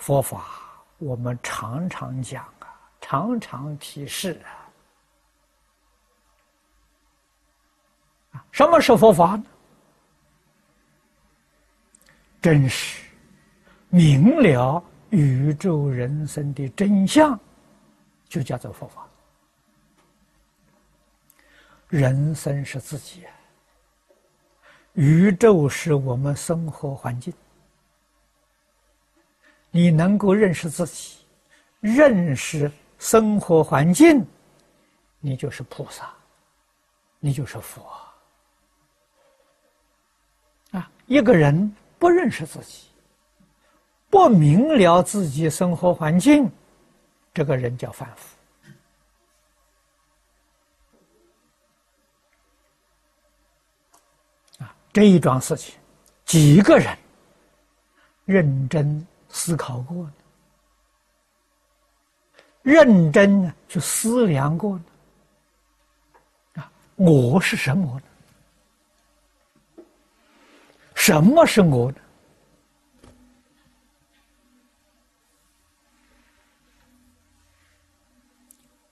佛法我们常常讲啊，常常提示啊。什么是佛法呢？真实明了宇宙人生的真相，就叫做佛法。人生是自己，宇宙是我们生活环境。你能够认识自己，认识生活环境，你就是菩萨，你就是佛。啊，一个人不认识自己，不明了自己生活环境，这个人叫凡夫。这一桩事情，几个人认真思考过呢？认真呢去思量过呢？啊，我是什么呢？什么是我呢？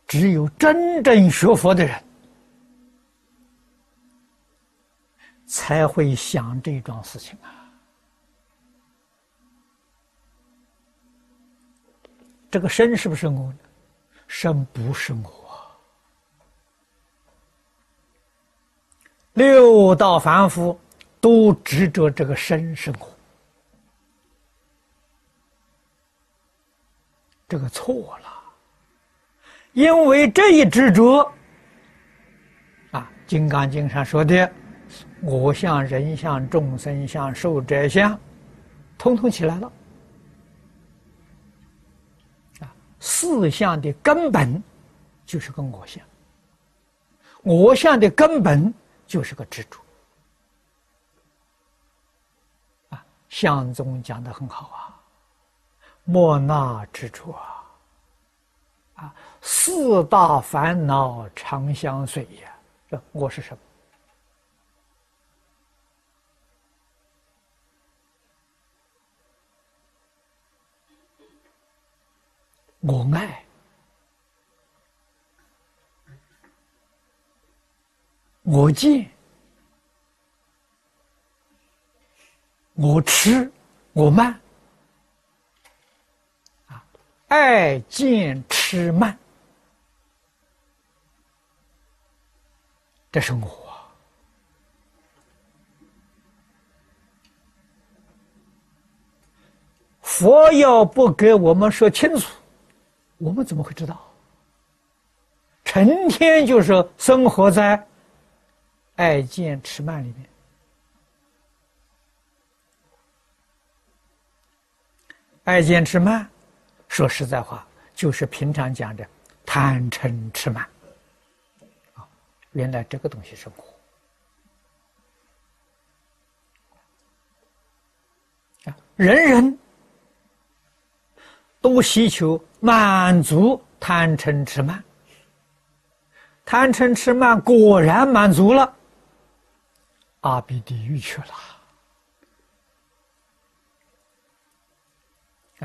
只有真正学佛的人。才会想这桩事情啊！这个身是不是我呢？身不是我。六道凡夫都执着这个身是我，这个错了。因为这一执着啊，《金刚经》上说的。我相、人相、众生相、寿者相，通通起来了。啊，四相的根本就是个我相，我相的根本就是个执着。啊，相宗讲的很好啊，莫那执着啊，啊，四大烦恼常相随呀。这我是什么？我爱，我见，我吃，我慢，啊，爱见吃慢，这是我。佛要不给我们说清楚。我们怎么会知道？成天就是生活在爱见痴慢里面。爱见痴慢，说实在话，就是平常讲的贪嗔痴慢。啊，原来这个东西是我。啊，人人。都希求满足贪嗔痴慢，贪嗔痴慢果然满足了，阿鼻地狱去了。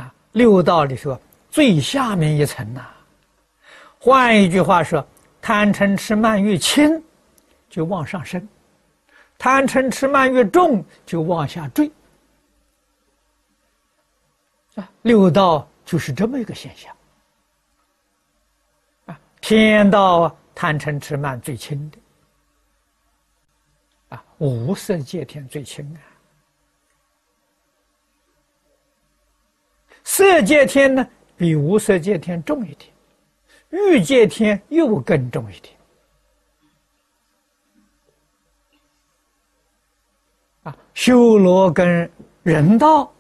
啊，六道里说最下面一层呐。换一句话说，贪嗔痴慢越轻，就往上升；贪嗔痴慢越重，就往下坠。啊，六道。就是这么一个现象啊！天道贪嗔痴慢最轻的啊，无色界天最轻啊，色界天呢比无色界天重一点，欲界天又更重一点啊，修罗跟人道。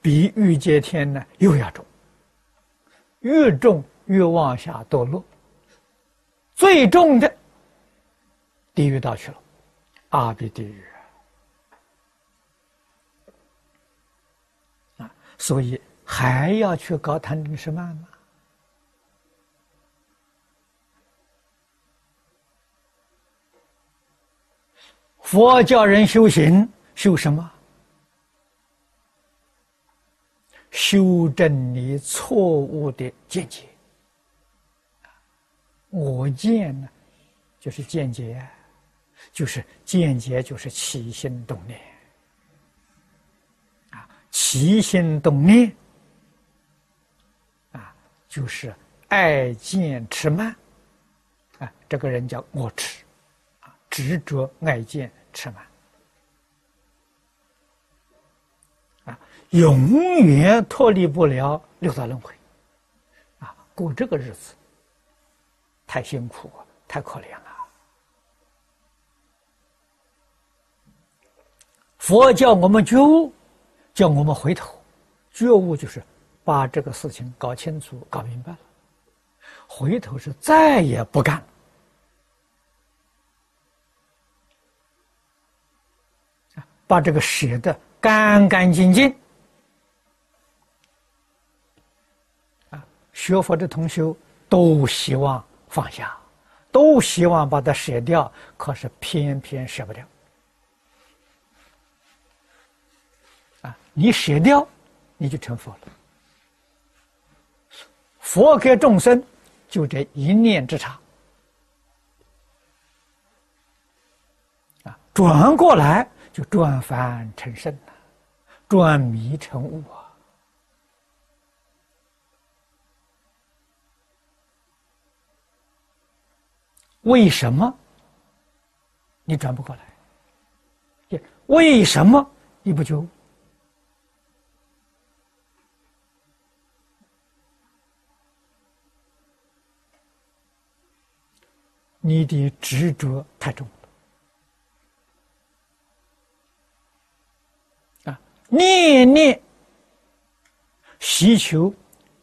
比欲界天呢又要重，越重越往下堕落，最重的地狱道去了，阿鼻地狱啊！所以还要去搞贪嗔痴慢吗？佛教人修行修什么？修正你错误的见解。我见呢，就是见解，就是见解，就是起心动念。啊，起心动念，啊，就是爱见痴慢，啊，这个人叫我痴，啊，执着爱见痴慢。永远脱离不了六道轮回，啊，过这个日子太辛苦，太可怜了。佛教我们觉悟，叫我们回头，觉悟就是把这个事情搞清楚、搞明白了，回头是再也不干，把这个舍得干干净净。学佛的同学都希望放下，都希望把它舍掉，可是偏偏舍不掉。啊，你舍掉，你就成佛了。佛给众生就这一念之差，啊，转过来就转凡成圣了，转迷成悟啊。为什么你转不过来？为什么你不就？你的执着太重了啊！念念希求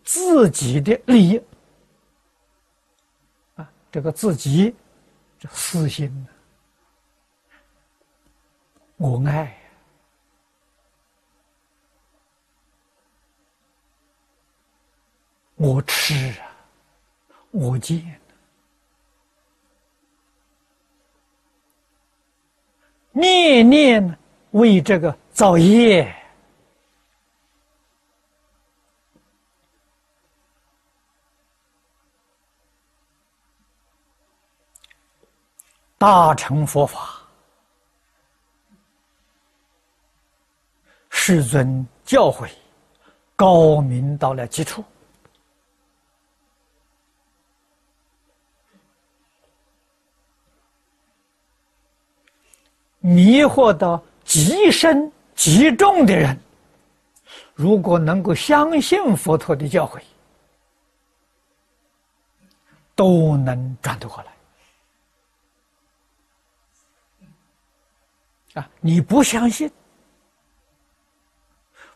自己的利益。这个自己，这私心呢我爱，我吃啊，我见，念念为这个造业。大乘佛法，世尊教诲高明到了极处，迷惑到极深极重的人，如果能够相信佛陀的教诲，都能转得过来。啊！你不相信，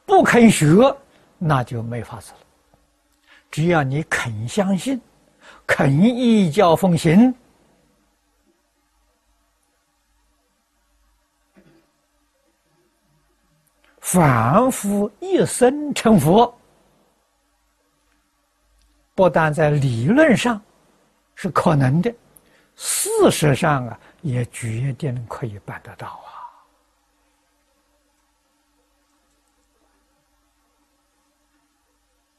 不肯学，那就没法子了。只要你肯相信，肯依教奉行，反复一生成佛，不但在理论上是可能的，事实上啊，也决定可以办得到啊。